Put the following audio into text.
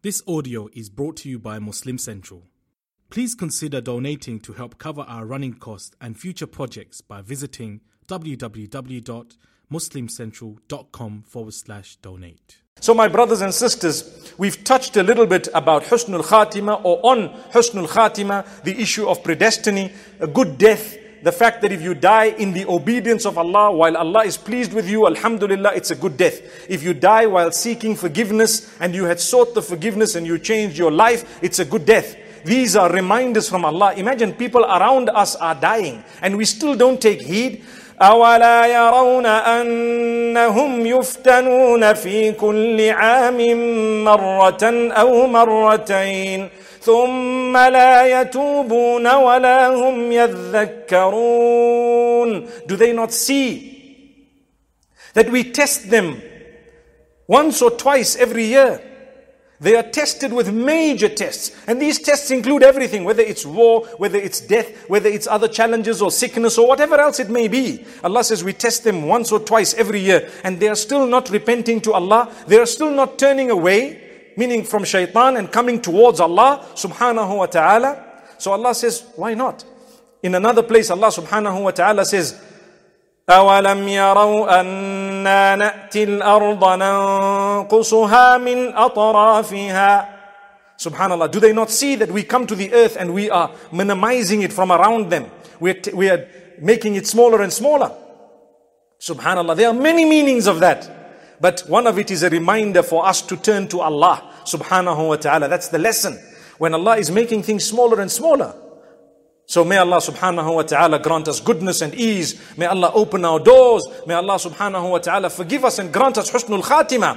This audio is brought to you by Muslim Central. Please consider donating to help cover our running costs and future projects by visiting www.muslimcentral.com forward slash donate. So, my brothers and sisters, we've touched a little bit about Husnul Khatima or on Husnul Khatima, the issue of predestiny, a good death, the fact that if you die in the obedience of Allah while Allah is pleased with you, Alhamdulillah, it's a good death. If you die while seeking forgiveness and you had sought the forgiveness and you changed your life, it's a good death. These are reminders from Allah. Imagine people around us are dying and we still don't take heed. أولا يرون أنهم يفتنون في كل عام مرة أو مرتين ثم لا يتوبون ولا هم يذكرون Do they not see that we test them once or twice every year? They are tested with major tests. And these tests include everything, whether it's war, whether it's death, whether it's other challenges or sickness or whatever else it may be. Allah says we test them once or twice every year and they are still not repenting to Allah. They are still not turning away, meaning from shaitan and coming towards Allah subhanahu wa ta'ala. So Allah says, why not? In another place, Allah subhanahu wa ta'ala says, أولم يروا أنا نأتي الأرض ننقصها من أطرافها Subhanallah, do they not see that we come to the earth and we are minimizing it from around them? We are, we are making it smaller and smaller. Subhanallah, there are many meanings of that. But one of it is a reminder for us to turn to Allah subhanahu wa ta'ala. That's the lesson. When Allah is making things smaller and smaller. so may Allah subhanahu wa ta'ala grant us goodness and ease. May Allah open our doors. May Allah subhanahu wa ta'ala forgive us and grant us husnul khatimah.